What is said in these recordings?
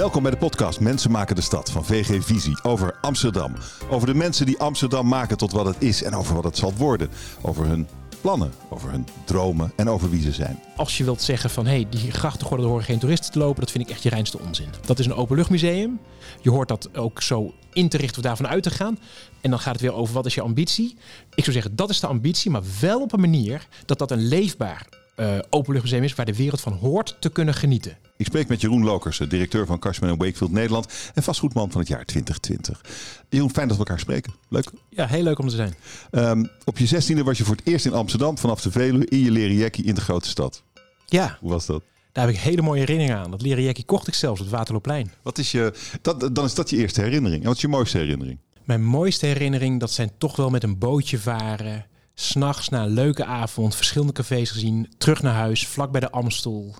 Welkom bij de podcast Mensen maken de stad van VG Visie over Amsterdam. Over de mensen die Amsterdam maken tot wat het is en over wat het zal worden. Over hun plannen, over hun dromen en over wie ze zijn. Als je wilt zeggen van hé, hey, die grachtengordel horen geen toeristen te lopen, dat vind ik echt je reinste onzin. Dat is een openluchtmuseum. Je hoort dat ook zo in te richten of daarvan uit te gaan. En dan gaat het weer over wat is je ambitie. Ik zou zeggen, dat is de ambitie, maar wel op een manier dat dat een leefbaar uh, openluchtmuseum is waar de wereld van hoort te kunnen genieten. Ik spreek met Jeroen Lokers, directeur van Cashman Wakefield Nederland en vastgoedman van het jaar 2020. Jeroen, fijn dat we elkaar spreken. Leuk. Ja, heel leuk om te zijn. Um, op je zestiende was je voor het eerst in Amsterdam vanaf de Veluwe in je leren jackie in de grote stad. Ja. Hoe was dat? Daar heb ik hele mooie herinneringen aan. Dat leren jackie kocht ik zelfs op het Waterloopplein. Wat is je, dat, dan is dat je eerste herinnering. En wat is je mooiste herinnering? Mijn mooiste herinnering, dat zijn toch wel met een bootje varen s'nachts na een leuke avond, verschillende cafés gezien, terug naar huis, vlak bij de Amstel.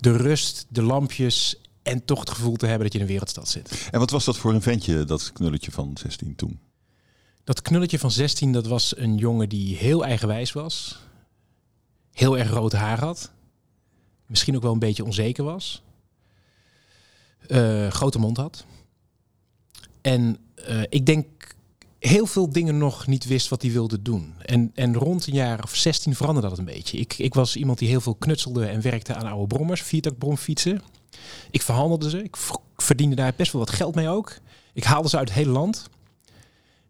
De rust, de lampjes en toch het gevoel te hebben dat je in een wereldstad zit. En wat was dat voor een ventje, dat knulletje van 16 toen? Dat knulletje van 16, dat was een jongen die heel eigenwijs was. Heel erg rood haar had. Misschien ook wel een beetje onzeker was. Uh, grote mond had. En uh, ik denk heel veel dingen nog niet wist wat hij wilde doen. En, en rond een jaar of 16 veranderde dat een beetje. Ik, ik was iemand die heel veel knutselde en werkte aan oude brommers, viertakbromfietsen. Ik verhandelde ze. Ik verdiende daar best wel wat geld mee ook. Ik haalde ze uit het hele land.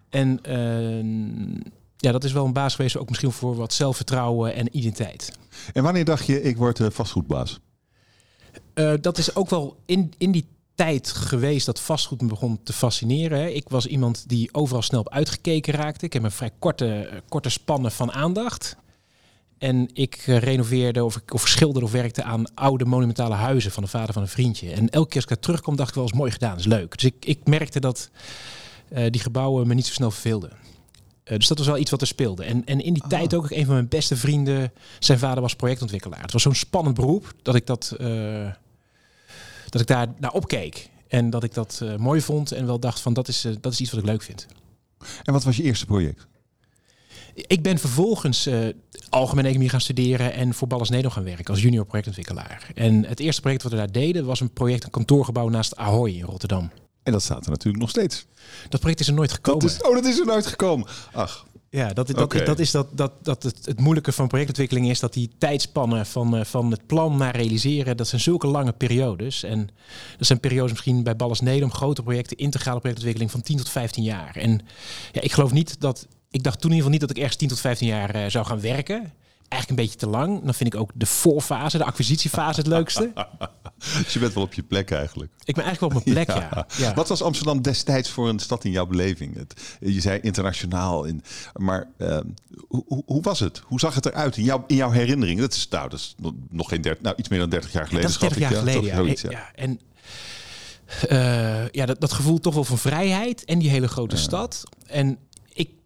En uh, ja, dat is wel een baas geweest, ook misschien voor wat zelfvertrouwen en identiteit. En wanneer dacht je, ik word uh, vastgoedbaas? Uh, dat is ook wel in, in die tijd geweest dat vastgoed me begon te fascineren. Ik was iemand die overal snel op uitgekeken raakte. Ik heb een vrij korte, korte spannen van aandacht. En ik renoveerde of, of schilderde of werkte aan oude monumentale huizen van de vader van een vriendje. En elke keer als ik daar terugkom, dacht ik wel eens mooi gedaan, is leuk. Dus ik, ik merkte dat uh, die gebouwen me niet zo snel verveelden. Uh, dus dat was wel iets wat er speelde. En, en in die oh. tijd ook een van mijn beste vrienden, zijn vader was projectontwikkelaar. Het was zo'n spannend beroep dat ik dat... Uh, dat ik daar naar opkeek. En dat ik dat uh, mooi vond en wel dacht van dat is, uh, dat is iets wat ik leuk vind. En wat was je eerste project? Ik ben vervolgens uh, algemene economie gaan studeren en voor Ballas Nederland gaan werken als junior projectontwikkelaar. En het eerste project wat we daar deden was een project, een kantoorgebouw naast Ahoy in Rotterdam. En dat staat er natuurlijk nog steeds. Dat project is er nooit gekomen. Dat is, oh, dat is er nooit gekomen. Ach. Ja, dat, dat, okay. dat is dat, dat, dat het, het moeilijke van projectontwikkeling is dat die tijdspannen van, uh, van het plan naar realiseren, dat zijn zulke lange periodes. En dat zijn periodes misschien bij Ballas Nedum, grote projecten, integrale projectontwikkeling van 10 tot 15 jaar. En ja, ik geloof niet dat, ik dacht toen in ieder geval niet dat ik ergens 10 tot 15 jaar uh, zou gaan werken eigenlijk een beetje te lang. Dan vind ik ook de voorfase, de acquisitiefase het leukste. dus je bent wel op je plek eigenlijk. Ik ben eigenlijk wel op mijn plek, ja. ja. Wat was Amsterdam destijds voor een stad in jouw beleving? Het, je zei internationaal, in, maar uh, hoe, hoe, was het? Hoe zag het eruit in, jouw in jouw herinnering? Dat is, nou, dat is nog geen 30, nou, iets meer dan 30 jaar geleden. Ja, dat is 30 jaar geleden, ja. Zoiets, ja. ja. En uh, ja, dat, dat gevoel toch wel van vrijheid en die hele grote stad. En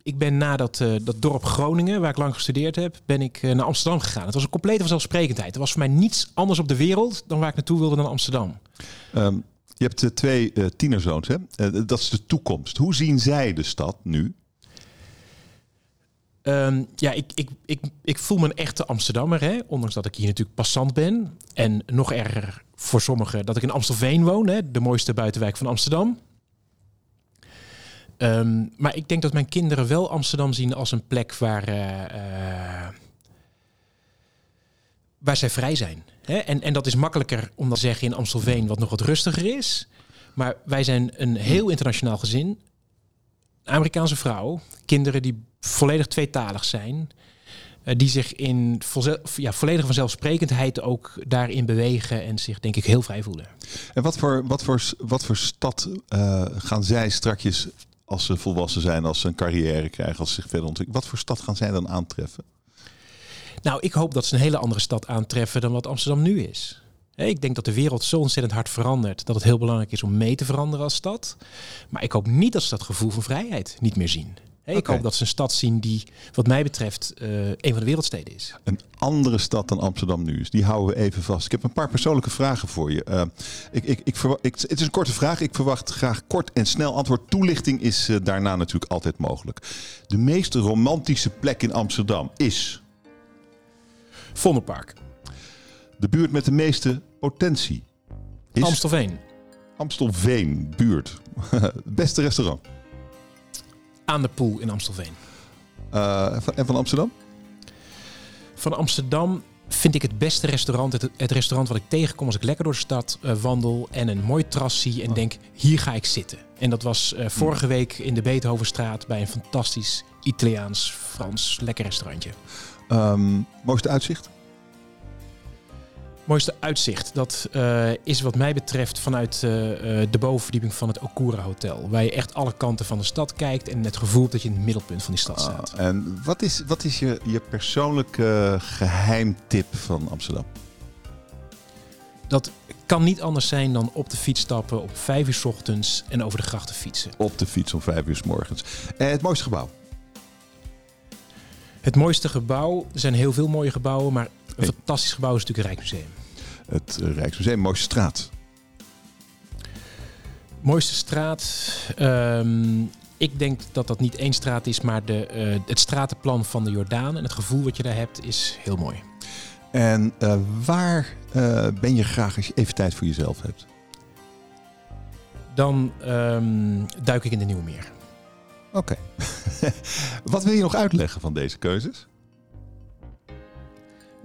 ik ben na dat, uh, dat dorp Groningen, waar ik lang gestudeerd heb, ben ik uh, naar Amsterdam gegaan. Het was een complete vanzelfsprekendheid. Er was voor mij niets anders op de wereld dan waar ik naartoe wilde dan Amsterdam. Um, je hebt uh, twee tienerzoons, hè? dat is de toekomst. Hoe zien zij de stad nu? Um, ja, ik, ik, ik, ik voel me een echte Amsterdammer, hè? ondanks dat ik hier natuurlijk passant ben. En nog erger voor sommigen dat ik in Amstelveen woon, hè? de mooiste buitenwijk van Amsterdam. Um, maar ik denk dat mijn kinderen wel Amsterdam zien als een plek waar, uh, uh, waar zij vrij zijn. Hè? En, en dat is makkelijker om dat te zeggen in Amstelveen, wat nog wat rustiger is. Maar wij zijn een heel internationaal gezin. Amerikaanse vrouw, kinderen die volledig tweetalig zijn. Uh, die zich in ja, volledige vanzelfsprekendheid ook daarin bewegen en zich denk ik heel vrij voelen. En wat voor, wat voor, wat voor stad gaan zij strakjes als ze volwassen zijn, als ze een carrière krijgen, als ze zich verder ontwikkelen. Wat voor stad gaan zij dan aantreffen? Nou, ik hoop dat ze een hele andere stad aantreffen dan wat Amsterdam nu is. Ik denk dat de wereld zo ontzettend hard verandert dat het heel belangrijk is om mee te veranderen als stad. Maar ik hoop niet dat ze dat gevoel van vrijheid niet meer zien. Ik hoop dat ze een stad zien die, wat mij betreft, uh, een van de wereldsteden is. Een andere stad dan Amsterdam nu is. Die houden we even vast. Ik heb een paar persoonlijke vragen voor je. Uh, ik, ik, ik, ik, het is een korte vraag. Ik verwacht graag kort en snel antwoord. Toelichting is uh, daarna natuurlijk altijd mogelijk. De meest romantische plek in Amsterdam is? Vondelpark. De buurt met de meeste potentie is? Amstelveen. Amstelveen, buurt. Beste restaurant. Aan de Poel in Amstelveen. Uh, en van Amsterdam? Van Amsterdam vind ik het beste restaurant, het, het, restaurant wat ik tegenkom als ik lekker door de stad uh, wandel en een mooi terras zie en oh. denk, hier ga ik zitten. En dat was uh, vorige hmm. week in de Beethovenstraat bij een fantastisch Italiaans-Frans lekker restaurantje. Um, mooiste uitzicht? Mooiste uitzicht, dat uh, is wat mij betreft vanuit uh, de bovenverdieping van het Okura Hotel. Waar je echt alle kanten van de stad kijkt en het gevoel dat je in het middelpunt van die stad ah, staat. en wat is, wat is je, je persoonlijke geheimtip van Amsterdam? Dat kan niet anders zijn dan op de fiets stappen om vijf uur s ochtends en over de grachten fietsen. Op de fiets om vijf uur s morgens. En het mooiste gebouw? Het mooiste gebouw, er zijn heel veel mooie gebouwen, maar een fantastisch gebouw is natuurlijk het Rijksmuseum. Het Rijksmuseum, mooiste straat? Mooiste straat. Ehm, ik denk dat dat niet één straat is, maar de, uh, het stratenplan van de Jordaan en het gevoel wat je daar hebt is heel mooi. En uh, waar uh, ben je graag als je even tijd voor jezelf hebt? Dan um, duik ik in de Nieuwe Meer. Oké. Wat wil je nog uitleggen van deze keuzes?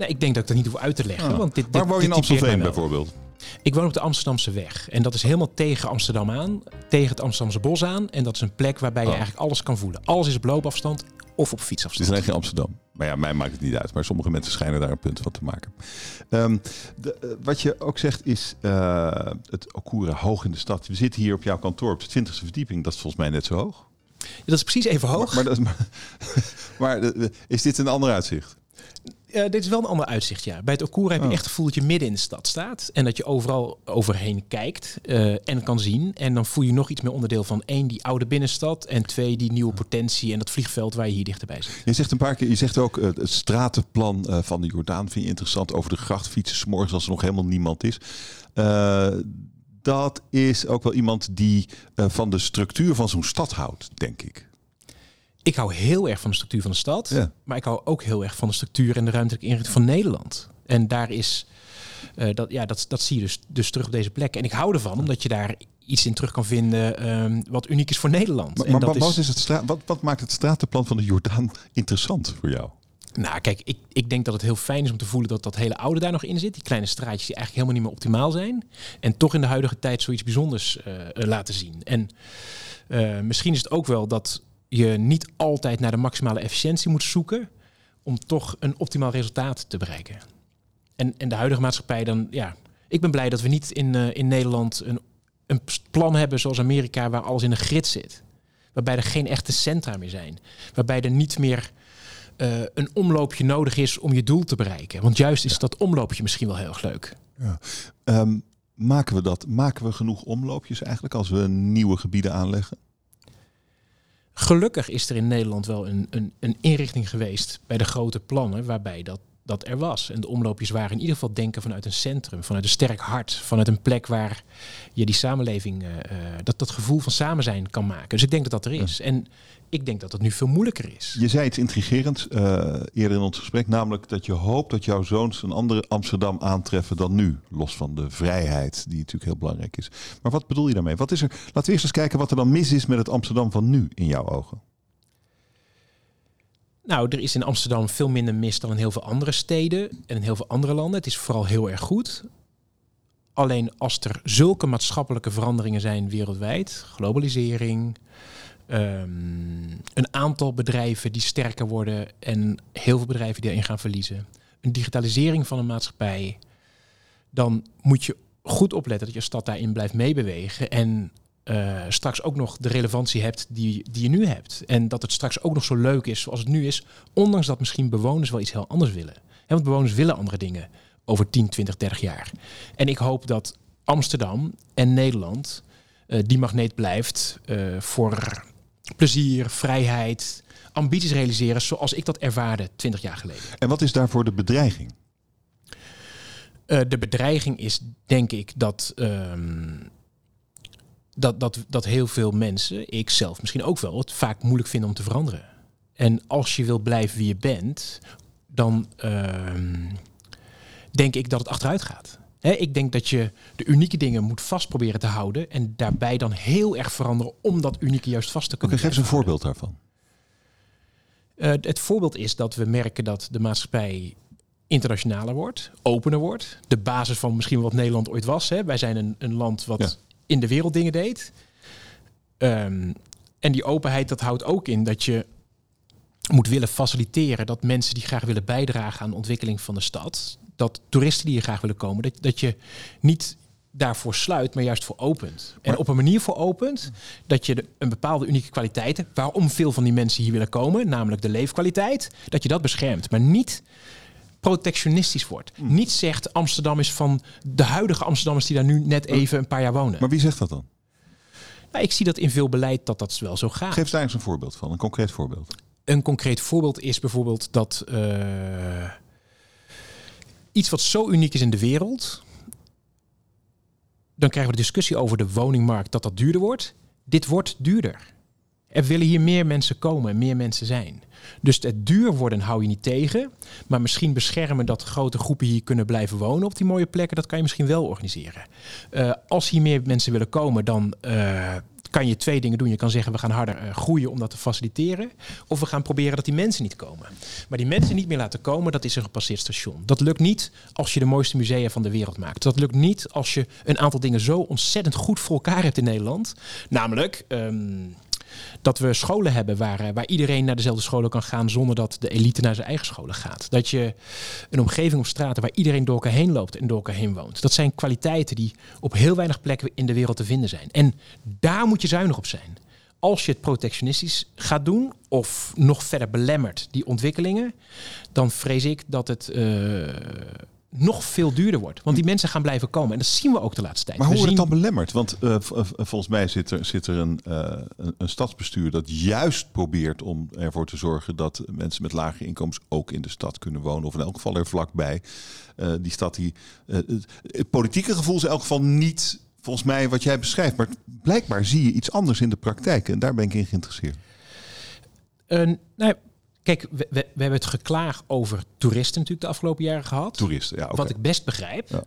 Ik denk dat ik dat niet hoef uit te leggen. Ah. Want dit, Waar woon je in Amstelveen bijvoorbeeld? Ik woon op de Amsterdamse weg. En dat is helemaal tegen Amsterdam aan. Tegen het Amsterdamse bos aan. En dat is een plek waarbij je oh. eigenlijk alles kan voelen. Alles is op loopafstand of op fietsafstand. Het is alleen geen Amsterdam. Maar ja, mij maakt het niet uit. Maar sommige mensen schijnen daar een punt van te maken. Um, de, uh, wat je ook zegt is uh, het Okura hoog in de stad. We zitten hier op jouw kantoor op de 20e verdieping. Dat is volgens mij net zo hoog. Ja, dat is precies even hoog. Maar, maar, maar, maar is dit een ander uitzicht? Uh, dit is wel een ander uitzicht, ja. Bij het Okura heb je oh. echt het gevoel dat je midden in de stad staat. En dat je overal overheen kijkt uh, en kan zien. En dan voel je nog iets meer onderdeel van één, die oude binnenstad. En twee, die nieuwe potentie en dat vliegveld waar je hier dichterbij zit. Je zegt een paar keer, je zegt ook uh, het stratenplan van de Jordaan vind je interessant. Over de gracht fietsen, s'morgens als er nog helemaal niemand is dat is ook wel iemand die uh, van de structuur van zo'n stad houdt, denk ik. Ik hou heel erg van de structuur van de stad, ja. maar ik hou ook heel erg van de structuur en de ruimtelijke inrichting van Nederland. En daar is, uh, dat, ja, dat, dat zie je dus, dus terug op deze plek. En ik hou ervan, omdat je daar iets in terug kan vinden um, wat uniek is voor Nederland. Maar, en maar dat wat, is... is het wat, wat maakt het stratenplan van de Jordaan interessant voor jou? Nou, kijk, ik, ik denk dat het heel fijn is om te voelen dat dat hele oude daar nog in zit. Die kleine straatjes die eigenlijk helemaal niet meer optimaal zijn. En toch in de huidige tijd zoiets bijzonders uh, laten zien. En uh, misschien is het ook wel dat je niet altijd naar de maximale efficiëntie moet zoeken. Om toch een optimaal resultaat te bereiken. En, en de huidige maatschappij dan, ja. Ik ben blij dat we niet in, uh, in Nederland een, een plan hebben zoals Amerika, waar alles in een grid zit. Waarbij er geen echte centra meer zijn. Waarbij er niet meer uh, een omloopje nodig is om je doel te bereiken. Want juist is ja. dat omloopje misschien wel heel erg leuk. Ja. Um, maken we dat? Maken we genoeg omloopjes eigenlijk als we nieuwe gebieden aanleggen? Gelukkig is er in Nederland wel een, een, een inrichting geweest bij de grote plannen waarbij dat dat er was. En de omloopjes waren in ieder geval denken vanuit een centrum, vanuit een sterk hart, vanuit een plek waar je die samenleving, uh, dat dat gevoel van samen zijn kan maken. Dus ik denk dat dat er is. Ja. En ik denk dat het nu veel moeilijker is. Je zei iets intrigerends uh, eerder in ons gesprek, namelijk dat je hoopt dat jouw zoons een andere Amsterdam aantreffen dan nu. Los van de vrijheid, die natuurlijk heel belangrijk is. Maar wat bedoel je daarmee? Wat is er? Laten we eerst eens kijken wat er dan mis is met het Amsterdam van nu in jouw ogen. Nou, er is in Amsterdam veel minder mis dan in heel veel andere steden en in heel veel andere landen. Het is vooral heel erg goed. Alleen als er zulke maatschappelijke veranderingen zijn wereldwijd, globalisering, um, een aantal bedrijven die sterker worden en heel veel bedrijven die erin gaan verliezen, een digitalisering van een maatschappij, dan moet je goed opletten dat je stad daarin blijft meebewegen en uh, straks ook nog de relevantie hebt die, die je nu hebt. En dat het straks ook nog zo leuk is zoals het nu is, ondanks dat misschien bewoners wel iets heel anders willen. He, want bewoners willen andere dingen over 10, 20, 30 jaar. En ik hoop dat Amsterdam en Nederland uh, die magneet blijft uh, voor plezier, vrijheid, ambities realiseren zoals ik dat ervaarde 20 jaar geleden. En wat is daarvoor de bedreiging? Uh, de bedreiging is denk ik dat um, dat, dat, dat heel veel mensen, ik zelf misschien ook wel, het vaak moeilijk vinden om te veranderen. En als je wil blijven wie je bent, dan uh, denk ik dat het achteruit gaat. ik denk dat je de unieke dingen moet vast proberen te houden en daarbij dan heel erg veranderen om dat unieke juist vast te kunnen. Oké, geef eens een voorbeeld daarvan. Uh, het voorbeeld is dat we merken dat de maatschappij internationaler wordt, opener wordt. De basis van misschien wat Nederland ooit was. Hè. Wij zijn een, een land wat in de wereld dingen deed. Um, en die openheid, dat houdt ook in dat je moet willen faciliteren dat mensen die graag willen bijdragen aan de ontwikkeling van de stad, dat toeristen die hier graag willen komen, dat, dat je niet daarvoor sluit, maar juist voor opent. En op een manier voor opent dat je de, een bepaalde unieke kwaliteiten, waarom veel van die mensen hier willen komen, namelijk de leefkwaliteit, dat je dat beschermt, maar niet protectionistisch wordt. Hmm. Niet zegt Amsterdam is van de huidige Amsterdammers die daar nu net even een paar jaar wonen. Maar wie zegt dat dan? Nou, ik zie dat in veel beleid dat dat wel zo gaat. Geef daar eens een voorbeeld van, een concreet voorbeeld. Een concreet voorbeeld is bijvoorbeeld dat uh, iets wat zo uniek is in de wereld, dan krijgen we de discussie over de woningmarkt dat dat duurder wordt. Dit wordt duurder. Er willen hier meer mensen komen en meer mensen zijn. Dus het duur worden hou je niet tegen. Maar misschien beschermen dat grote groepen hier kunnen blijven wonen op die mooie plekken, dat kan je misschien wel organiseren. Uh, als hier meer mensen willen komen, dan uh, kan je twee dingen doen. Je kan zeggen we gaan harder uh, groeien om dat te faciliteren. Of we gaan proberen dat die mensen niet komen. Maar die mensen niet meer laten komen, dat is een gepasseerd station. Dat lukt niet als je de mooiste musea van de wereld maakt. Dat lukt niet als je een aantal dingen zo ontzettend goed voor elkaar hebt in Nederland. Namelijk. Um, dat we scholen hebben waar, eh, waar iedereen naar dezelfde scholen kan gaan zonder dat de elite naar zijn eigen scholen gaat. Dat je een omgeving op straten waar iedereen door elkaar heen loopt en door elkaar heen woont. Dat zijn kwaliteiten die op heel weinig plekken in de wereld te vinden zijn. En daar moet je zuinig op zijn. Als je het protectionistisch gaat doen of nog verder belemmert die ontwikkelingen, dan vrees ik dat het. Uh, nog veel duurder wordt. Want die mensen gaan blijven komen. En dat zien we ook de laatste tijd. Maar hoe wordt het dan belemmerd? Want uh, volgens mij zit er, zit er een, uh, een, stadsbestuur dat juist probeert om ervoor te zorgen dat mensen met lage inkomens ook in de stad kunnen wonen. Of in elk geval er vlakbij. Uh, die stad die. het politieke gevoel is in elk geval niet volgens mij wat jij beschrijft. Maar blijkbaar zie je iets anders in de praktijk. En daar ben ik in geïnteresseerd. nou, Kijk, we, we, hebben het geklaag over toeristen natuurlijk de afgelopen jaren gehad. Toeristen, ja. Wat ik best begrijp. Ja.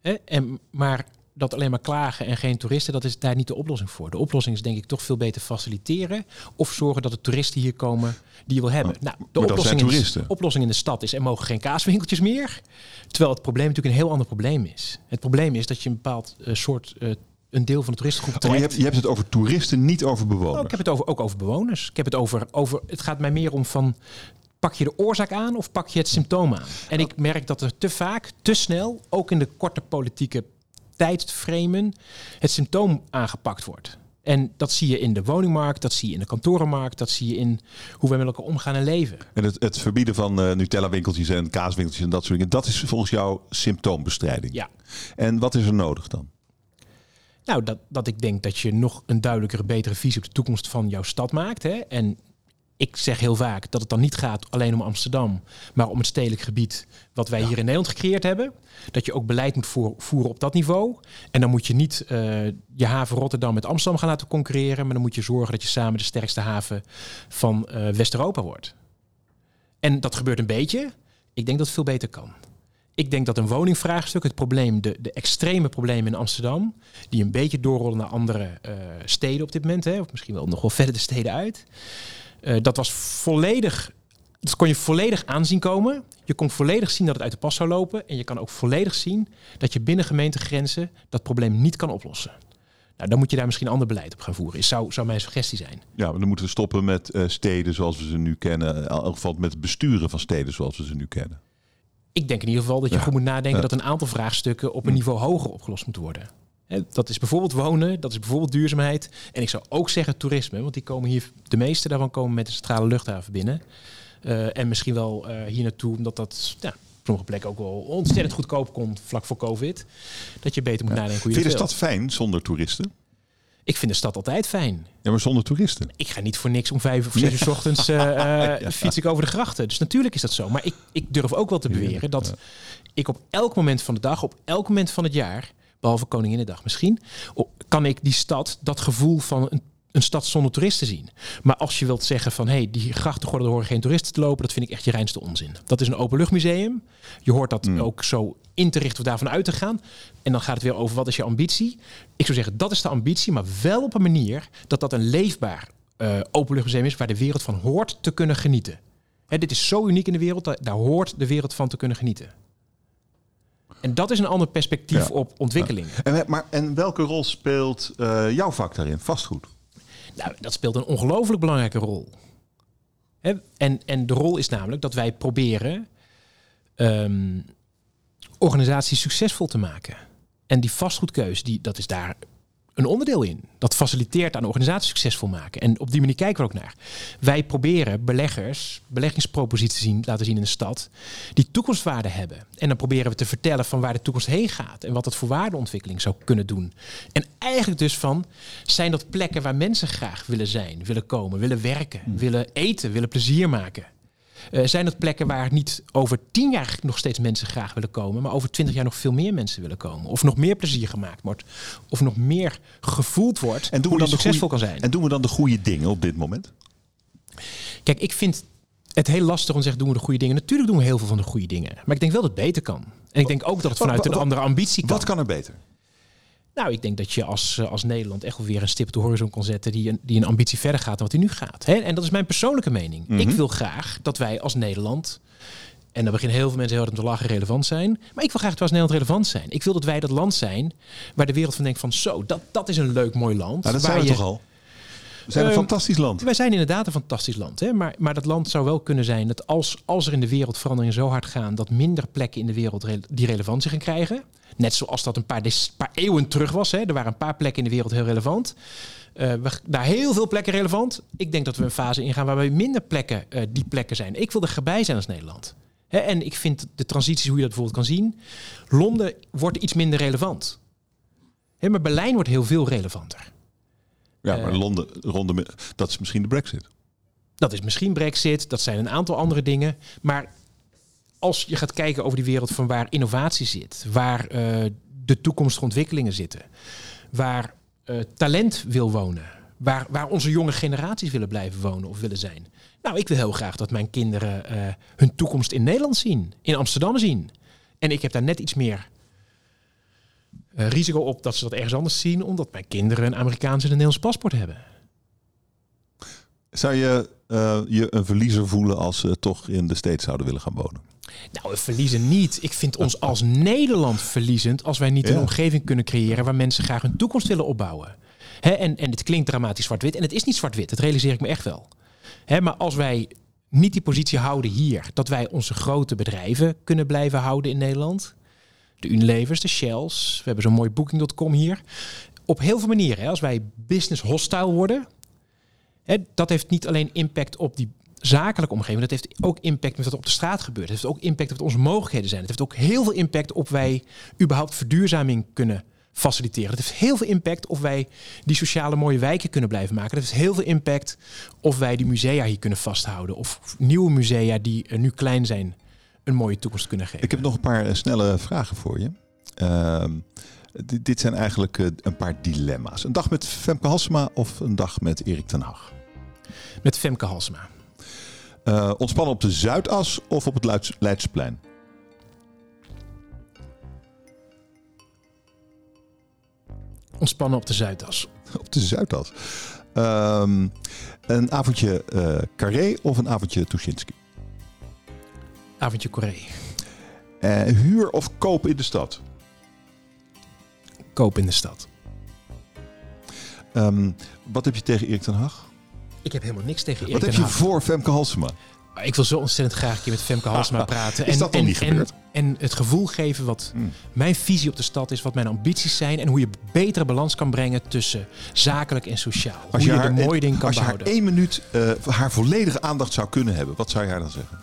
Hè? En, maar dat alleen maar klagen en geen toeristen, dat is daar niet de oplossing voor. De oplossing is denk ik toch veel beter faciliteren of zorgen dat de toeristen hier komen die je wil hebben. nou, de oplossing in, de, oplossing in de stad is er mogen geen kaaswinkeltjes meer. Terwijl het probleem natuurlijk een heel ander probleem is. Het probleem is dat je een bepaald uh, soort uh, een deel van de toeristengroep oh, je, hebt, je hebt het over toeristen, niet over bewoners. Oh, ik heb het over, ook over bewoners. Ik heb het over, over. Het gaat mij meer om van. Pak je de oorzaak aan of pak je het symptoom aan? En ik merk dat er te vaak, te snel, ook in de korte politieke tijdsframen, het symptoom aangepakt wordt. En dat zie je in de woningmarkt, dat zie je in de kantorenmarkt, dat zie je in hoe we met elkaar omgaan en leven. En het, het verbieden van uh, Nutella-winkeltjes en kaaswinkeltjes en dat soort dingen, dat is volgens jou symptoombestrijding. Ja. En wat is er nodig dan? Nou, dat, dat ik denk dat je nog een duidelijkere, betere visie op de toekomst van jouw stad maakt. Hè? En ik zeg heel vaak dat het dan niet gaat alleen om Amsterdam, maar om het stedelijk gebied wat wij hier in Nederland gecreëerd hebben. Dat je ook beleid moet voeren op dat niveau. En dan moet je niet uh, je haven Rotterdam met Amsterdam gaan laten concurreren, maar dan moet je zorgen dat je samen de sterkste haven van uh, West-Europa wordt. En dat gebeurt een beetje. Ik denk dat het veel beter kan. Ik denk dat een woningvraagstuk, het probleem, de, de extreme problemen in Amsterdam, die een beetje doorrollen naar andere uh, steden op dit moment, hè, of misschien wel nog wel verder de steden uit. Uh, dat was volledig, dat kon je volledig aanzien komen. Je kon volledig zien dat het uit de pas zou lopen. En je kan ook volledig zien dat je binnen gemeentegrenzen dat probleem niet kan oplossen. Nou, dan moet je daar misschien ander beleid op gaan voeren. Is, zou, zou mijn suggestie zijn. Ja, maar dan moeten we stoppen met uh, steden zoals we ze nu kennen. In elk geval met het besturen van steden zoals we ze nu kennen ik denk in ieder geval dat je goed moet nadenken dat een aantal vraagstukken op een hm. niveau hoger opgelost moeten worden. Dat is bijvoorbeeld wonen, dat is bijvoorbeeld duurzaamheid. En ik zou ook zeggen toerisme, want die komen hier, de meeste daarvan komen met de centrale luchthaven binnen. Uh, en misschien wel uh, hier naartoe, omdat dat ja, op sommige plekken ook wel ontzettend goedkoop komt vlak voor COVID. Dat je beter moet nadenken hoe je Vind je de stad fijn zonder toeristen? Ik vind de stad altijd fijn. Ja, maar zonder toeristen. Ik ga niet voor niks om vijf of zes uur s ochtends uh, fiets ik over de grachten. Dus natuurlijk is dat zo. Maar ik, ik durf ook wel te beweren dat ik op elk moment van de dag, op elk moment van het jaar, behalve Koninginnedag misschien, kan ik die stad, dat gevoel van een een stad zonder toeristen zien. Maar als je wilt zeggen van hé, hey, die grachtengordel horen geen toeristen te lopen, dat vind ik echt je reinste onzin. Dat is een openluchtmuseum. Je hoort dat Hmm. ook zo in te richten of daarvan uit te gaan. En dan gaat het weer over wat is je ambitie. Ik zou zeggen, dat is de ambitie, maar wel op een manier dat dat een leefbaar eh openluchtmuseum is waar de wereld van hoort te kunnen genieten. Hè, dit is zo uniek in de wereld, daar, daar hoort de wereld van te kunnen genieten. En dat is een ander perspectief Ja. op ontwikkeling. En, maar, en welke rol speelt eh, jouw vak daarin? Vastgoed. Nou, dat speelt een ongelooflijk belangrijke rol. En, en de rol is namelijk dat wij proberen ehm, organisaties succesvol te maken. En die vastgoedkeuze, die, dat is daar een onderdeel in. Dat faciliteert aan organisaties succesvol maken. En op die manier kijken we ook naar. Wij proberen beleggers beleggingsproposities zien, laten zien in de stad die toekomstwaarde hebben. En dan proberen we te vertellen van waar de toekomst heen gaat en wat dat voor waardeontwikkeling zou kunnen doen. En eigenlijk dus van zijn dat plekken waar mensen graag willen zijn, willen komen, willen werken, willen eten, willen plezier maken. Eh, zijn dat plekken waar niet over tien jaar nog steeds mensen graag willen komen, maar over twintig jaar nog veel meer mensen willen komen? Of nog meer plezier gemaakt wordt, of nog meer gevoeld wordt En doen, hoe we dan succesvol goeie- kan zijn? en doen we dan de goede dingen op dit moment? Kijk, ik vind het heel lastig om te zeggen, doen we de goede dingen? Natuurlijk doen we heel veel van de goede dingen. Maar ik denk wel dat het beter kan. En ik denk ook dat het Wat- vanuit een andere ambitie kan. Wat kan er beter? Nou, ik denk dat je als, eh, als Nederland echt wel weer een stip op de horizon kan zetten die een, die een ambitie verder gaat dan wat die nu gaat. Hè? En dat is mijn persoonlijke mening. Mhm. Ik wil graag dat wij als Nederland, en dan beginnen heel veel mensen heel hard om te lachen, relevant zijn. Maar ik wil graag dat wij als Nederland relevant zijn. Ik wil dat wij dat land zijn waar de wereld van denkt van zo, dat, dat is een leuk, mooi land. Nou, dat waar zijn we je- toch al? We zijn een Ehm, fantastisch land. wij zijn inderdaad een fantastisch land. Hè? Maar, maar dat land zou wel kunnen zijn dat als, als er in de wereld veranderingen zo hard gaan, dat minder plekken in de wereld re- die relevantie gaan krijgen. Net zoals dat een paar, paar eeuwen terug was. Hè? Er waren een paar plekken in de wereld heel relevant. Eh, we, daar heel veel plekken relevant. Ik denk dat we een fase ingaan waarbij minder plekken eh, die plekken zijn. Ik wil er erbij zijn als Nederland. Hè? En ik vind de transities, hoe je dat bijvoorbeeld kan zien. Londen wordt iets minder relevant. Hè, maar Berlijn wordt heel veel relevanter. Ja, maar eh, Londen, ronde, dat is misschien de brexit. Dat is misschien Brexit, dat zijn een aantal andere dingen. Maar als je gaat kijken over die wereld van waar innovatie zit, waar eh, de toekomstige ontwikkelingen zitten, waar eh, talent wil wonen, waar, waar onze jonge generaties willen blijven wonen of willen zijn. Nou, ik wil heel graag dat mijn kinderen hun toekomst in Nederland zien, in Amsterdam zien. En ik heb daar net iets meer eh, risico op dat ze dat ergens anders zien, omdat mijn kinderen een Amerikaans en een Nederlands paspoort hebben. Zou je eh, je een verliezer voelen als ze toch in de States zouden willen gaan wonen? Nou, we verliezen niet. Ik vind ons als Nederland verliezend als wij niet Ja. een omgeving kunnen creëren waar mensen graag hun toekomst willen opbouwen. Hè, en, en het klinkt dramatisch zwart-wit. En het is niet zwart-wit, dat realiseer ik me echt wel. Hè, maar als wij niet die positie houden hier, dat wij onze grote bedrijven kunnen blijven houden in Nederland. De Unilevers, de Shells. We hebben zo'n mooi Booking.com hier. Op heel veel manieren. Als wij business hostile worden, dat heeft niet alleen impact op die zakelijke omgeving. Dat heeft ook impact met wat op de straat gebeurt. Het heeft ook impact op wat onze mogelijkheden zijn. Het heeft ook heel veel impact op wij überhaupt verduurzaming kunnen faciliteren. Het heeft heel veel impact of wij die sociale mooie wijken kunnen blijven maken. Het heeft heel veel impact of wij die musea hier kunnen vasthouden. Of nieuwe musea die nu klein zijn een mooie toekomst kunnen geven. Ik heb nog een paar eh, snelle vragen voor je. Ehm, dit, dit zijn eigenlijk eh, een paar dilemma's. Een dag met Femke Halsema of een dag met Erik ten Hag? Met Femke Halsema. Eh, ontspannen op de Zuidas of op het Leids- Leidsplein? Ontspannen op de Zuidas. Op de Zuidas. Ehm, een avondje eh Carré of een avondje Tuschinski? Avondje Corée. Eh, huur of koop in de stad? Koop in de stad. Ehm, wat heb je tegen Erik ten Hag? Ik heb helemaal niks tegen Erik Wat heb je voor Femke Halsema? Ik wil zo ontzettend graag een keer met Femke Halsema praten. Is dat nog en, niet en, gebeurd? En het gevoel geven wat Hmm. mijn visie op de stad is, wat mijn ambities zijn en hoe je betere balans kan brengen tussen zakelijk en sociaal. hoe je, de mooie dingen kan als je haar behouden. één minuut eh, haar volledige aandacht zou kunnen hebben, wat zou je haar dan zeggen?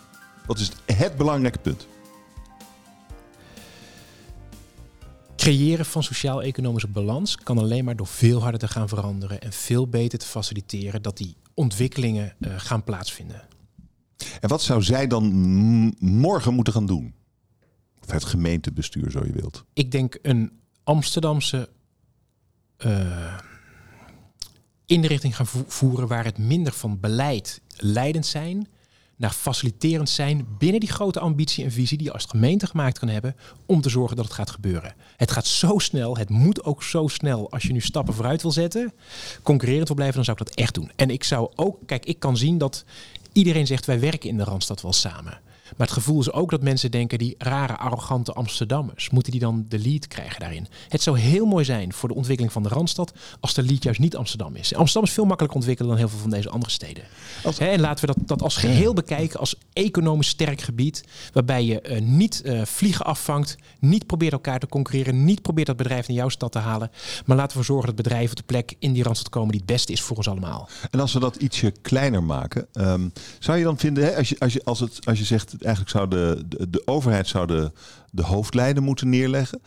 Wat is het belangrijke punt? Creëren van sociaal-economische balans kan alleen maar door veel harder te gaan veranderen en veel beter te faciliteren dat die ontwikkelingen eh, gaan plaatsvinden. En wat zou zij dan morgen moeten gaan doen? Of het gemeentebestuur, zo je wilt. Ik denk een Amsterdamse eh, in de richting gaan voeren waar het minder van beleid leidend zijn naar faciliterend zijn binnen die grote ambitie en visie die je als gemeente gemaakt kan hebben om te zorgen dat het gaat gebeuren. Het gaat zo snel, het moet ook zo snel. Als je nu stappen vooruit wil zetten, concurrerend wil blijven, dan zou ik dat echt doen. En ik zou ook, kijk, ik kan zien dat iedereen zegt wij werken in de Randstad wel samen. Maar het gevoel is ook dat mensen denken, die rare, arrogante Amsterdammers, moeten die dan de lead krijgen daarin? Het zou heel mooi zijn voor de ontwikkeling van de Randstad als de lead juist niet Amsterdam is. Amsterdam is veel makkelijker ontwikkelen dan heel veel van deze andere steden. en laten we dat, dat als geheel bekijken, als economisch sterk gebied, waarbij je uh, niet uh, vliegen afvangt, niet probeert elkaar te concurreren, niet probeert dat bedrijf naar jouw stad te halen, maar laten we zorgen dat bedrijven op de plek in die Randstad komen die het beste is voor ons allemaal. En als we dat ietsje kleiner maken, um, zou je dan vinden, hè, als, je, als, je, als, het, als je zegt eigenlijk zou de, de, de overheid zou de, de hoofdlijnen moeten neerleggen.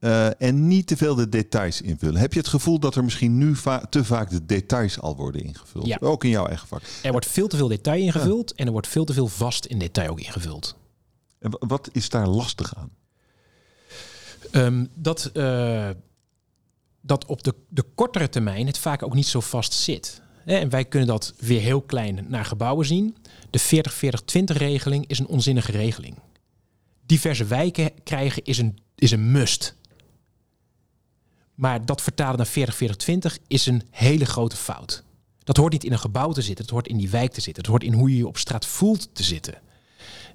Uh, en niet te veel de details invullen. Heb je het gevoel dat er misschien nu va te vaak de details al worden ingevuld? Ja. Ook in jouw eigen vak. Er wordt veel te veel detail ingevuld en er wordt veel te veel vast in detail ook ingevuld. En wat is daar lastig aan? Um, dat, uh, dat op de, de kortere termijn het vaak ook niet zo vast zit. En wij kunnen dat weer heel klein naar gebouwen zien. De 40-40-20 regeling is een onzinnige regeling. Diverse wijken krijgen is een, is een must. Maar dat vertalen naar 40-40-20 is een hele grote fout. Dat hoort niet in een gebouw te zitten, het hoort in die wijk te zitten. Het hoort in hoe je je op straat voelt te zitten.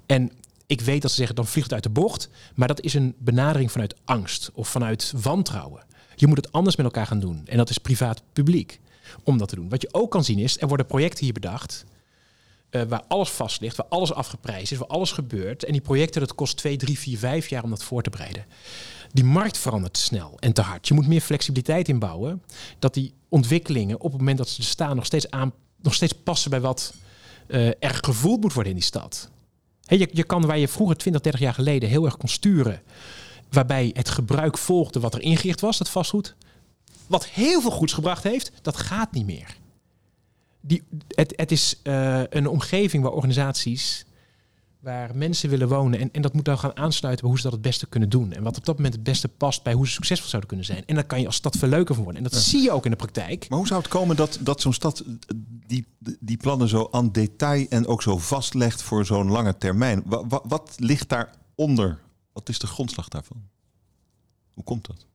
En ik weet dat ze zeggen, dan vliegt het uit de bocht. Maar dat is een benadering vanuit angst of vanuit wantrouwen. Je moet het anders met elkaar gaan doen. En dat is privaat-publiek om dat te doen. Wat je ook kan zien is, er worden projecten hier bedacht uh, waar alles vast ligt, waar alles afgeprijsd is, waar alles gebeurt. En die projecten, dat kost 2, 3, 4, 5 jaar om dat voor te bereiden. Die markt verandert snel en te hard. Je moet meer flexibiliteit inbouwen. Dat die ontwikkelingen op het moment dat ze er staan nog steeds, aan, nog steeds passen bij wat uh, er gevoeld moet worden in die stad. He, je, je kan waar je vroeger 20, 30 jaar geleden heel erg kon sturen. Waarbij het gebruik volgde wat er ingericht was, dat vastgoed. Wat heel veel goeds gebracht heeft, dat gaat niet meer die, het, het is uh, een omgeving waar organisaties, waar mensen willen wonen. En, en dat moet dan gaan aansluiten bij hoe ze dat het beste kunnen doen. En wat op dat moment het beste past bij hoe ze succesvol zouden kunnen zijn. En dan kan je als stad veel leuker van worden. En dat zie je ook in de praktijk. Maar hoe zou het komen dat, dat zo'n stad die, die plannen zo aan detail en ook zo vastlegt voor zo'n lange termijn? Wat, wat, wat ligt daaronder? Wat is de grondslag daarvan? Hoe komt dat?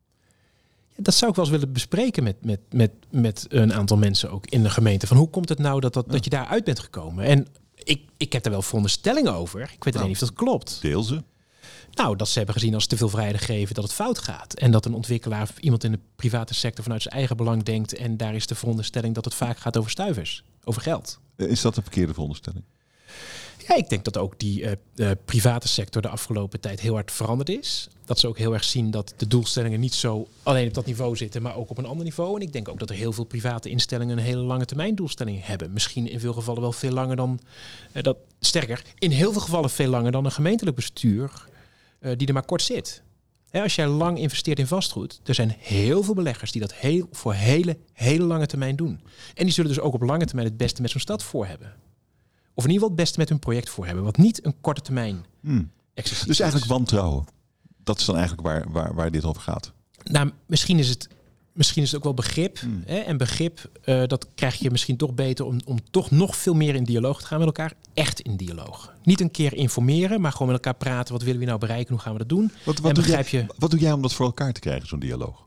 Dat zou ik wel eens willen bespreken met, met, met, met een aantal mensen ook in de gemeente. Van hoe komt het nou dat, dat, dat je daaruit bent gekomen? En ik, ik heb er wel veronderstellingen over. Ik weet alleen niet of dat klopt. Deel ze. Nou, dat ze hebben gezien als te veel vrijheid geven dat het fout gaat. En dat een ontwikkelaar, iemand in de private sector vanuit zijn eigen belang denkt. En daar is de veronderstelling dat het vaak gaat over stuivers, over geld. Is dat een verkeerde veronderstelling? Ik denk dat ook die uh, private sector de afgelopen tijd heel hard veranderd is. Dat ze ook heel erg zien dat de doelstellingen niet zo alleen op dat niveau zitten, maar ook op een ander niveau. En ik denk ook dat er heel veel private instellingen een hele lange termijn doelstelling hebben. Misschien in veel gevallen wel veel langer dan uh, dat. Sterker, in heel veel gevallen veel langer dan een gemeentelijk bestuur die er maar kort zit. als jij lang investeert in vastgoed, er zijn heel veel beleggers die dat heel, voor hele, hele lange termijn doen. En die zullen dus ook op lange termijn het beste met zo'n stad voor hebben. Of in ieder geval het beste met hun project voor hebben. Wat niet een korte termijn hmm. Dus eigenlijk wantrouwen. Dat is dan eigenlijk waar, waar, waar dit over gaat. Nou, misschien is het, misschien is het ook wel begrip. Hmm. Hè? En begrip, uh, dat krijg je misschien toch beter om, om toch nog veel meer in dialoog te gaan met elkaar. Echt in dialoog. Niet een keer informeren, maar gewoon met elkaar praten. Wat willen we nou bereiken? Hoe gaan we dat doen? Wat, wat, begrijp je... wat doe jij om dat voor elkaar te krijgen, zo'n dialoog?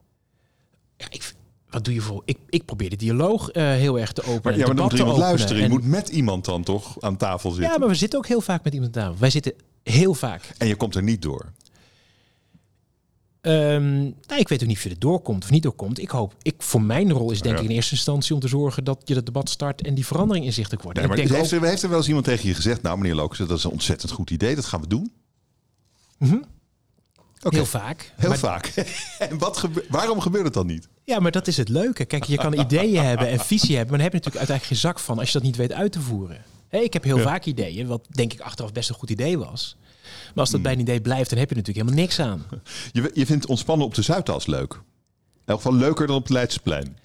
Ja, ik, wat doe je voor? Ik, ik probeer de dialoog uh, heel erg te openen. Maar, ja, maar dan moet iemand luisteren. En... Je moet met iemand dan toch aan tafel zitten. Ja, maar we zitten ook heel vaak met iemand aan tafel. Wij zitten heel vaak. En je komt er niet door? Um, nou, ik weet ook niet of je er doorkomt of niet doorkomt. Ik hoop, ik, voor mijn rol is denk ik in eerste instantie om te zorgen dat je het debat start en die verandering inzichtelijk wordt. Nee, maar ik denk heeft, ook... er, heeft er wel eens iemand tegen je gezegd, nou meneer Lokes, dat is een ontzettend goed idee, dat gaan we doen? Mm -hmm. Okay. Heel vaak. Heel vaak. en wat gebe waarom gebeurt het dan niet? Ja, maar dat is het leuke. Kijk, je kan ideeën hebben en visie hebben, maar dan heb je natuurlijk uiteindelijk geen zak van als je dat niet weet uit te voeren. Hey, ik heb heel ja. vaak ideeën, wat denk ik achteraf best een goed idee was. Maar als dat hmm. bij een idee blijft, dan heb je natuurlijk helemaal niks aan. Je, je vindt ontspannen op de Zuidas leuk? In elk geval leuker dan op het Leidseplein.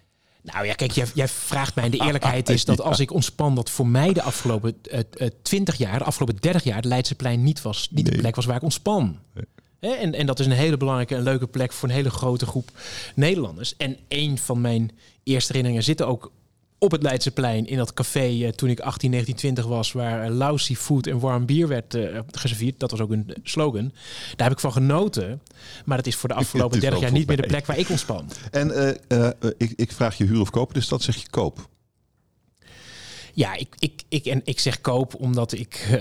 Nou ja, kijk, jij, jij, vraagt mij. De eerlijkheid is dat als ik ontspan, dat voor mij de afgelopen uh, uh, 20 jaar, de afgelopen 30 jaar, de Leidseplein niet was, niet nee. de plek was waar ik ontspan. Nee. En, en dat is een hele belangrijke en leuke plek voor een hele grote groep Nederlanders. En een van mijn eerste herinneringen zitten ook op het Leidseplein in dat café eh, toen ik 18, 19, 20 was, waar uh, lousy food en warm bier werd uh, geserveerd. Dat was ook een slogan. Daar heb ik van genoten. Maar dat is voor de afgelopen 30 jaar niet meer de plek waar ik ontspan. En ik, ik, vraag je huur of kopen, dus dat zeg je koop. Ja, ik, ik, ik, en ik zeg koop omdat ik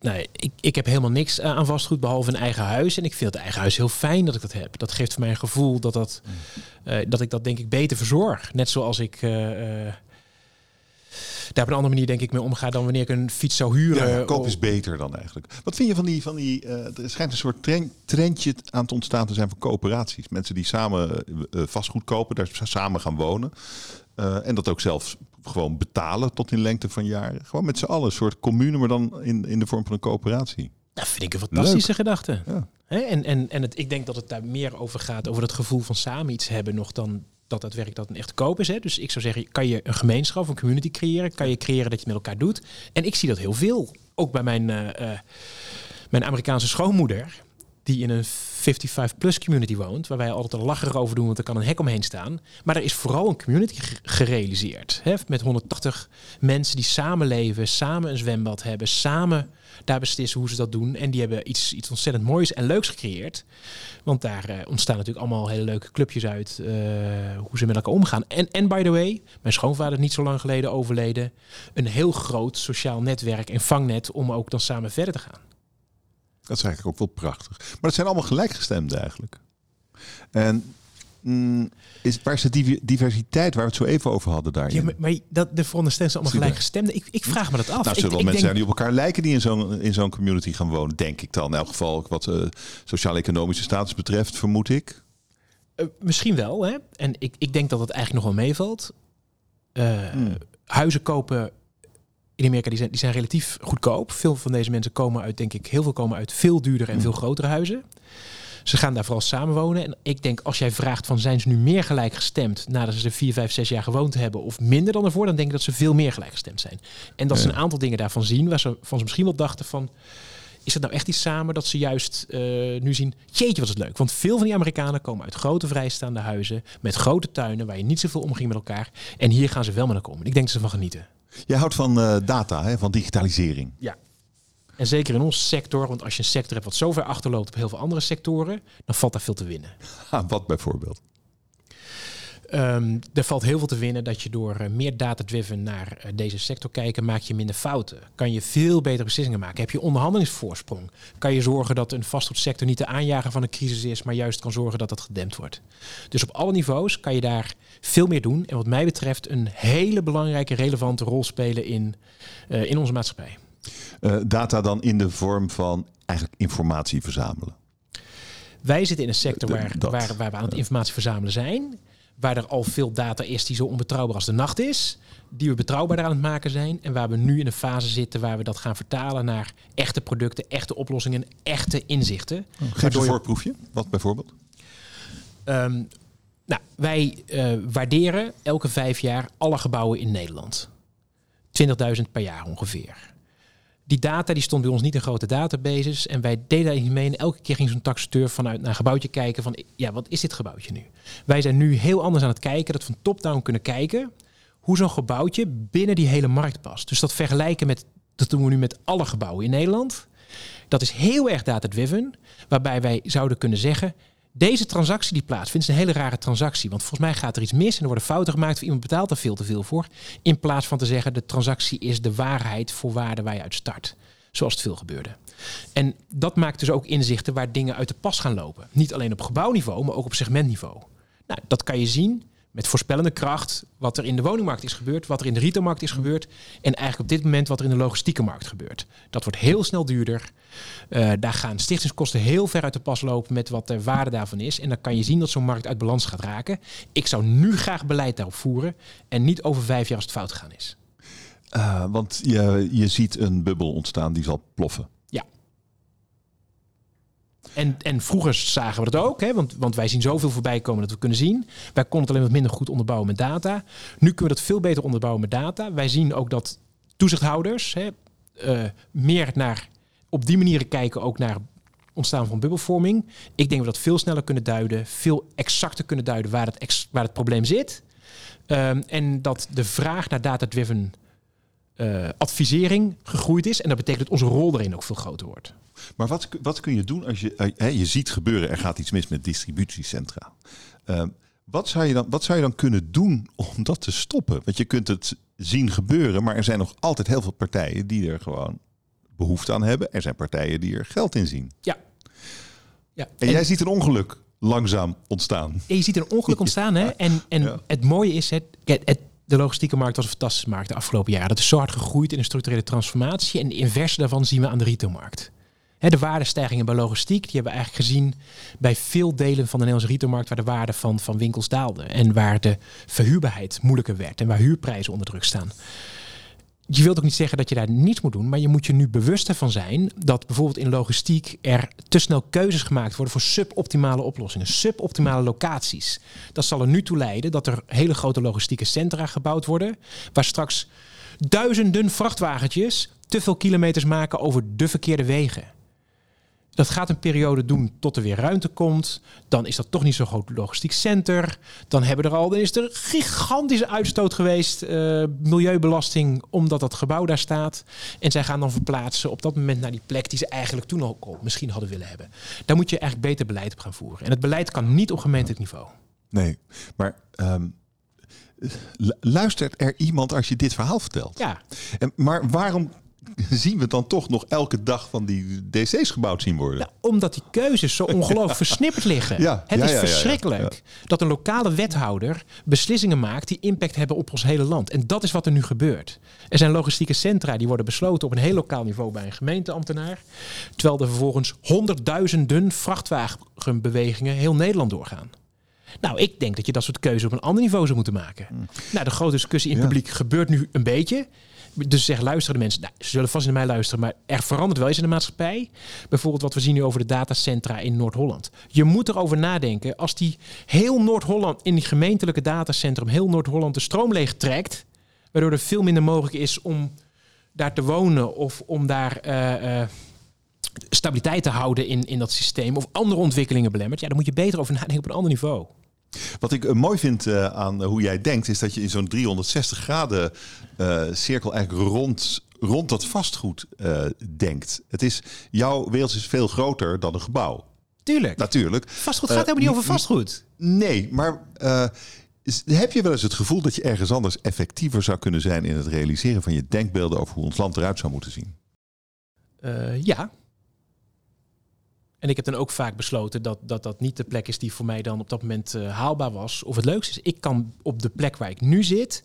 Nee, ik, ik heb helemaal niks eh, aan vastgoed behalve een eigen huis. En ik vind het eigen huis heel fijn dat ik dat heb. Dat geeft voor mij een gevoel dat, dat, uh, dat ik dat denk ik beter verzorg. Net zoals ik uh, daar op een andere manier denk ik mee omga dan wanneer ik een fiets zou huren. Ja, koop is beter dan eigenlijk. Wat vind je van die, van die er schijnt een soort trend, trendje aan te ontstaan te zijn van coöperaties. Mensen die samen vastgoed kopen, daar samen gaan wonen. en dat ook zelf gewoon betalen tot in lengte van jaren. Gewoon met z'n allen, een soort commune, maar dan in, in de vorm van een coöperatie. Dat vind ik een fantastische gedachte. Ja. en en, en het, ik denk dat het daar meer over gaat, over het gevoel van samen iets hebben, nog dan dat het werk dat een echte koop is. Hè. Dus ik zou zeggen, kan je een gemeenschap, een community creëren? Kan je creëren dat je het met elkaar doet? En ik zie dat heel veel. Ook bij mijn, uh, mijn Amerikaanse schoonmoeder die in een 55-plus community woont, waar wij altijd een lacher over doen, want er kan een hek omheen staan. Maar er is vooral een community gerealiseerd. Hè, met 180 mensen die samenleven, samen een zwembad hebben, samen daar beslissen hoe ze dat doen. En die hebben iets, iets ontzettend moois en leuks gecreëerd. Want daar uh, ontstaan natuurlijk allemaal hele leuke clubjes uit, uh, hoe ze met elkaar omgaan. En, en by the way, mijn schoonvader niet zo lang geleden overleden. Een heel groot sociaal netwerk en vangnet om ook dan samen verder te gaan. Dat is eigenlijk ook wel prachtig. Maar het zijn allemaal gelijkgestemden eigenlijk. En mm, is, waar is de diversiteit waar we het zo even over hadden daar? Ja, maar, maar dat, de veronderstelling zijn allemaal gelijkgestemden. Ik, ik vraag me dat af. Nou, zullen wel mensen zijn die op elkaar lijken die in zo'n in zo'n community gaan wonen, denk ik dan. In elk geval wat uh, sociaal-economische status betreft, vermoed ik. Uh, misschien wel, hè. En ik, ik denk dat het eigenlijk nog wel meevalt. Uh, hmm. Huizen kopen in Amerika die zijn, die zijn relatief goedkoop. Veel van deze mensen komen uit, denk ik, heel veel komen uit veel duurdere en veel grotere huizen. Ze gaan daar vooral samenwonen. En ik denk, als jij vraagt van zijn ze nu meer gelijk gestemd nadat ze er vier, vijf, zes jaar gewoond hebben of minder dan ervoor, dan denk ik dat ze veel meer gelijk gestemd zijn. En dat ze een aantal dingen daarvan zien waar ze van ze misschien wel dachten van. Is het nou echt iets samen dat ze juist uh, nu zien, jeetje was het leuk. Want veel van die Amerikanen komen uit grote vrijstaande huizen met grote tuinen waar je niet zoveel omging met elkaar. En hier gaan ze wel met elkaar komen. Ik denk dat ze van genieten. Je houdt van uh, data, hè, van digitalisering. Ja. En zeker in onze sector, want als je een sector hebt wat zo ver achterloopt op heel veel andere sectoren, dan valt daar veel te winnen. wat bijvoorbeeld? Um, er valt heel veel te winnen dat je door uh, meer data-driven naar uh, deze sector kijken, maak je minder fouten. Kan je veel betere beslissingen maken. Heb je onderhandelingsvoorsprong. Kan je zorgen dat een vastgoedsector niet de aanjager van een crisis is, maar juist kan zorgen dat dat gedempt wordt. Dus op alle niveaus kan je daar veel meer doen. En wat mij betreft een hele belangrijke, relevante rol spelen in, uh, in onze maatschappij. data dan in de vorm van eigenlijk informatie verzamelen. Wij zitten in een sector waar, waar, waar we aan het informatie verzamelen zijn waar er al veel data is die zo onbetrouwbaar als de nacht is, die we betrouwbaar aan het maken zijn en waar we nu in een fase zitten waar we dat gaan vertalen naar echte producten, echte oplossingen, echte inzichten. Geef een voorproefje. Wat bijvoorbeeld? Um, nou, wij uh, waarderen elke vijf jaar alle gebouwen in Nederland. 20.000 per jaar ongeveer die data die stond bij ons niet in grote databases. En wij deden daar niet mee. En elke keer ging zo'n taxateur vanuit naar een gebouwtje kijken van... ja, wat is dit gebouwtje nu? Wij zijn nu heel anders aan het kijken. Dat van top-down kunnen kijken hoe zo'n gebouwtje binnen die hele markt past. Dus dat vergelijken met... Dat doen we nu met alle gebouwen in Nederland. Dat is heel erg data-driven. Waarbij wij zouden kunnen zeggen... Deze transactie die plaatsvindt is een hele rare transactie. Want volgens mij gaat er iets mis en er worden fouten gemaakt of iemand betaalt er veel te veel voor. In plaats van te zeggen de transactie is de waarheid voor waarde waar je uit start. Zoals het veel gebeurde. En dat maakt dus ook inzichten waar dingen uit de pas gaan lopen. Niet alleen op gebouwniveau, maar ook op segmentniveau. Nou, dat kan je zien met voorspellende kracht wat er in de woningmarkt is gebeurd, wat er in de retailmarkt is gebeurd en eigenlijk op dit moment wat er in de logistieke markt gebeurt. Dat wordt heel snel duurder. Uh, daar gaan stichtingskosten heel ver uit de pas lopen met wat de waarde daarvan is. En dan kan je zien dat zo'n markt uit balans gaat raken. Ik zou nu graag beleid daarop voeren en niet over vijf jaar als het fout gegaan is. Uh, want je, je ziet een bubbel ontstaan die zal ploffen. En, en vroeger zagen we dat ook, hè, want, want wij zien zoveel voorbij komen dat we kunnen zien. Wij konden het alleen wat minder goed onderbouwen met data. Nu kunnen we dat veel beter onderbouwen met data. Wij zien ook dat toezichthouders hè, uh, meer naar, op die manier kijken ook naar ontstaan van bubbelvorming. Ik denk dat we dat veel sneller kunnen duiden, veel exacter kunnen duiden waar het, waar het probleem zit. Ehm, en dat de vraag naar data-driven uh, advisering gegroeid is. En dat betekent dat onze rol erin ook veel groter wordt. Maar wat, wat kun je doen als je, uh, je ziet gebeuren, er gaat iets mis met distributiecentra. Uh, wat, zou je dan, wat zou je dan kunnen doen om dat te stoppen? Want je kunt het zien gebeuren, maar er zijn nog altijd heel veel partijen die er gewoon behoefte aan hebben. Er zijn partijen die er geld in zien. Ja. ja. En, en jij ziet een ongeluk langzaam ontstaan. Je ziet een ongeluk ontstaan. Hè? En, en het mooie is, het, het, de logistieke markt was een fantastische markt de afgelopen jaren. Dat is zo hard gegroeid in een structurele transformatie. En de inverse daarvan zien we aan de retailmarkt. de waardestijgingen bij logistiek, die hebben we eigenlijk gezien bij veel delen van de Nederlandse retailmarkt, waar de waarde van, van winkels daalde. En waar de verhuurbaarheid moeilijker werd en waar huurprijzen onder druk staan je wilt ook niet zeggen dat je daar niets moet doen, maar je moet je nu bewust van zijn dat bijvoorbeeld in logistiek er te snel keuzes gemaakt worden voor suboptimale oplossingen, suboptimale locaties. Dat zal er nu toe leiden dat er hele grote logistieke centra gebouwd worden, waar straks duizenden vrachtwagentjes te veel kilometers maken over de verkeerde wegen. Dat gaat een periode doen tot er weer ruimte komt. Dan is dat toch niet zo'n groot logistiek center. Dan hebben er al, dan is er gigantische uitstoot geweest, uh, milieubelasting, omdat dat gebouw daar staat. En zij gaan dan verplaatsen op dat moment naar die plek die ze eigenlijk toen al misschien hadden willen hebben. Daar moet je eigenlijk beter beleid op gaan voeren. En het beleid kan niet op gemeentelijk niveau. Nee, maar um, luistert er iemand als je dit verhaal vertelt? Ja. En, maar waarom zien we dan toch nog elke dag van die DC's gebouwd zien worden? Nou, omdat die keuzes zo ongelooflijk versnipperd liggen. Ja, het ja, is ja, verschrikkelijk dat een lokale wethouder beslissingen maakt die impact hebben op ons hele land. En dat is wat er nu gebeurt. Er zijn logistieke centra die worden besloten op een heel lokaal niveau bij een gemeenteambtenaar. Terwijl er vervolgens honderdduizenden vrachtwagenbewegingen heel Nederland doorgaan. Nou, ik denk dat je dat soort keuzes op een ander niveau zou moeten maken. Hmm. Nou, de grote discussie in het publiek gebeurt nu een beetje. Dus zeg, luisteren de mensen. Nou, ze zullen vast naar mij luisteren, maar er verandert wel eens in de maatschappij. Bijvoorbeeld wat we zien nu over de datacentra in Noord-Holland. Je moet erover nadenken, als die heel Noord-Holland, in die gemeentelijke datacentrum, heel Noord-Holland de stroom leeg trekt, waardoor er veel minder mogelijk is om daar te wonen of om daar uh, uh, stabiliteit te houden in, in dat systeem of andere ontwikkelingen belemmert, ja, dan moet je beter over nadenken op een ander niveau. Wat ik uh, mooi vind uh, aan hoe jij denkt, is dat je in zo'n 360 graden cirkel eigenlijk rond, rond dat vastgoed denkt. Het is, jouw wereld is veel groter dan een gebouw. Tuurlijk. Natuurlijk. Vastgoed gaat helemaal niet over vastgoed. Nee, maar is, heb je wel eens het gevoel dat je ergens anders effectiever zou kunnen zijn in het realiseren van je denkbeelden over hoe ons land eruit zou moeten zien? ja, en ik heb dan ook vaak besloten dat, dat dat niet de plek is die voor mij dan op dat moment uh, haalbaar was. Of het leukste is, ik kan op de plek waar ik nu zit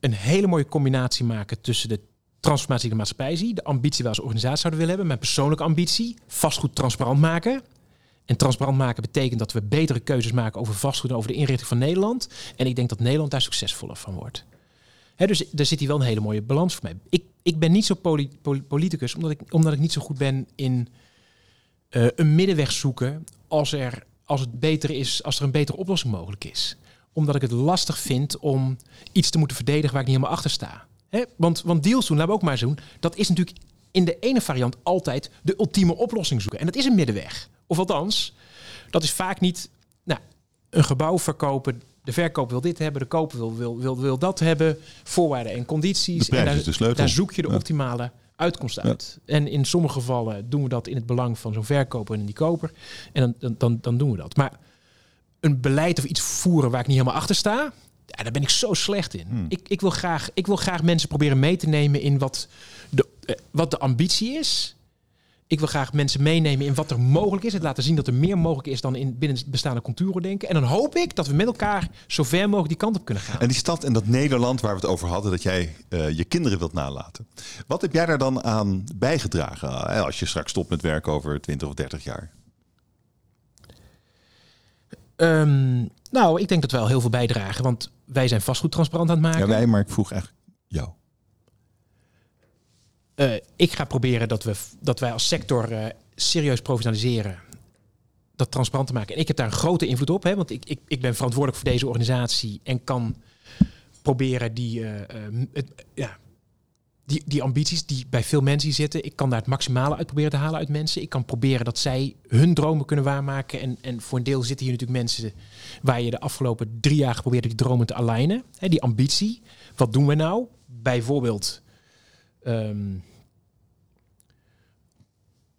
een hele mooie combinatie maken tussen de transformatie die de maatschappij de ambitie waar we als organisatie zouden willen hebben, mijn persoonlijke ambitie, vastgoed transparant maken. En transparant maken betekent dat we betere keuzes maken over vastgoed en over de inrichting van Nederland. En ik denk dat Nederland daar succesvoller van wordt. Dus daar zit hier wel een hele mooie balans voor mij. Ik, ik ben niet zo poli politicus, omdat ik, omdat ik niet zo goed ben in uh, een middenweg zoeken als, er, als het beter is, als er een betere oplossing mogelijk is. Omdat ik het lastig vind om iets te moeten verdedigen waar ik niet helemaal achter sta. Hè? Want, want deals doen, laten we ook maar eens doen, dat is natuurlijk in de ene variant altijd de ultieme oplossing zoeken. En dat is een middenweg. Of althans, dat is vaak niet nou, een gebouw verkopen. De verkoper wil dit hebben, de koper wil, wil, wil, wil dat hebben. Voorwaarden en condities. en daar, daar, zoek je de optimale uitkomst uit. En in sommige gevallen doen we dat in het belang van zo'n verkoper en die koper. En dan, dan, dan doen we dat. Maar een beleid of iets voeren waar ik niet helemaal achter sta, ja, daar ben ik zo slecht in. Hmm. Ik, ik, wil graag, ik wil graag mensen proberen mee te nemen in wat de, eh, wat de ambitie is. Ik wil graag mensen meenemen in wat er mogelijk is. Het laten zien dat er meer mogelijk is dan in binnen bestaande contouren denken. En dan hoop ik dat we met elkaar zo ver mogelijk die kant op kunnen gaan. En die stad en dat Nederland waar we het over hadden, dat jij uh, je kinderen wilt nalaten. Wat heb jij daar dan aan bijgedragen uh, als je straks stopt met werken over 20 of 30 jaar? Um, nou, ik denk dat we al heel veel bijdragen. Want wij zijn vastgoed transparant aan het maken. Ja, wij, maar ik vroeg echt jou. Uh, ik ga proberen dat, we, dat wij als sector uh, serieus professionaliseren. Dat transparant te maken. En ik heb daar een grote invloed op. Hè, want ik, ik, ik ben verantwoordelijk voor deze organisatie. En kan proberen die, uh, het, ja, die, die ambities die bij veel mensen zitten. Ik kan daar het maximale uit proberen te halen uit mensen. Ik kan proberen dat zij hun dromen kunnen waarmaken. En, en voor een deel zitten hier natuurlijk mensen waar je de afgelopen drie jaar geprobeerd die dromen te alignen. Hè, die ambitie. Wat doen we nou? Bijvoorbeeld ehm,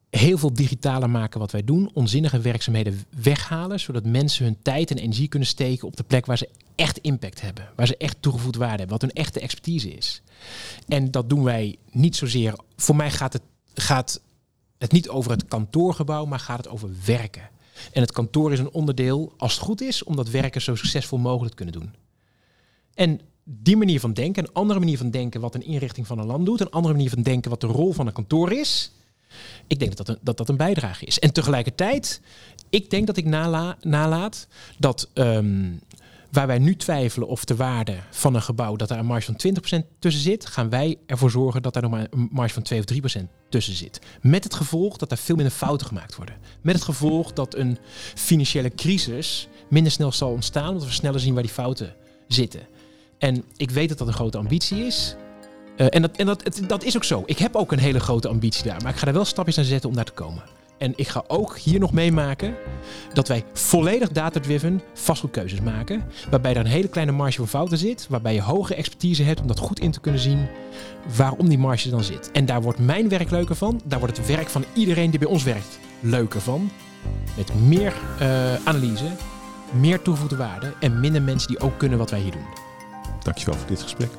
heel veel digitaler maken wat wij doen. Onzinnige werkzaamheden weghalen. Zodat mensen hun tijd en energie kunnen steken op de plek waar ze echt impact hebben. Waar ze echt toegevoegd waarde hebben. Wat hun echte expertise is. En dat doen wij niet zozeer. Voor mij gaat het, gaat het niet over het kantoorgebouw, maar gaat het over werken. En het kantoor is een onderdeel, als het goed is, om dat werken zo succesvol mogelijk te kunnen doen. En die manier van denken, een andere manier van denken wat een inrichting van een land doet, een andere manier van denken wat de rol van een kantoor is. Ik denk dat dat een, dat, dat een bijdrage is. En tegelijkertijd, ik denk dat ik nala, nalaat dat ehm, Waar wij nu twijfelen of de waarde van een gebouw dat daar een marge van 20% tussen zit, gaan wij ervoor zorgen dat daar nog maar een marge van 2 of 3% tussen zit. Met het gevolg dat er veel minder fouten gemaakt worden. Met het gevolg dat een financiële crisis minder snel zal ontstaan, omdat we sneller zien waar die fouten zitten. En ik weet dat dat een grote ambitie is. Uh, en dat, en dat, het, dat is ook zo. Ik heb ook een hele grote ambitie daar. Maar ik ga er wel stapjes aan zetten om daar te komen. En ik ga ook hier nog meemaken dat wij volledig data-driven vastgoedkeuzes maken. Waarbij er een hele kleine marge van fouten zit. Waarbij je hoge expertise hebt om dat goed in te kunnen zien waarom die marge dan zit. En daar wordt mijn werk leuker van. Daar wordt het werk van iedereen die bij ons werkt leuker van. Met meer uh, analyse, meer toegevoegde waarde en minder mensen die ook kunnen wat wij hier doen. Dankjewel voor dit gesprek.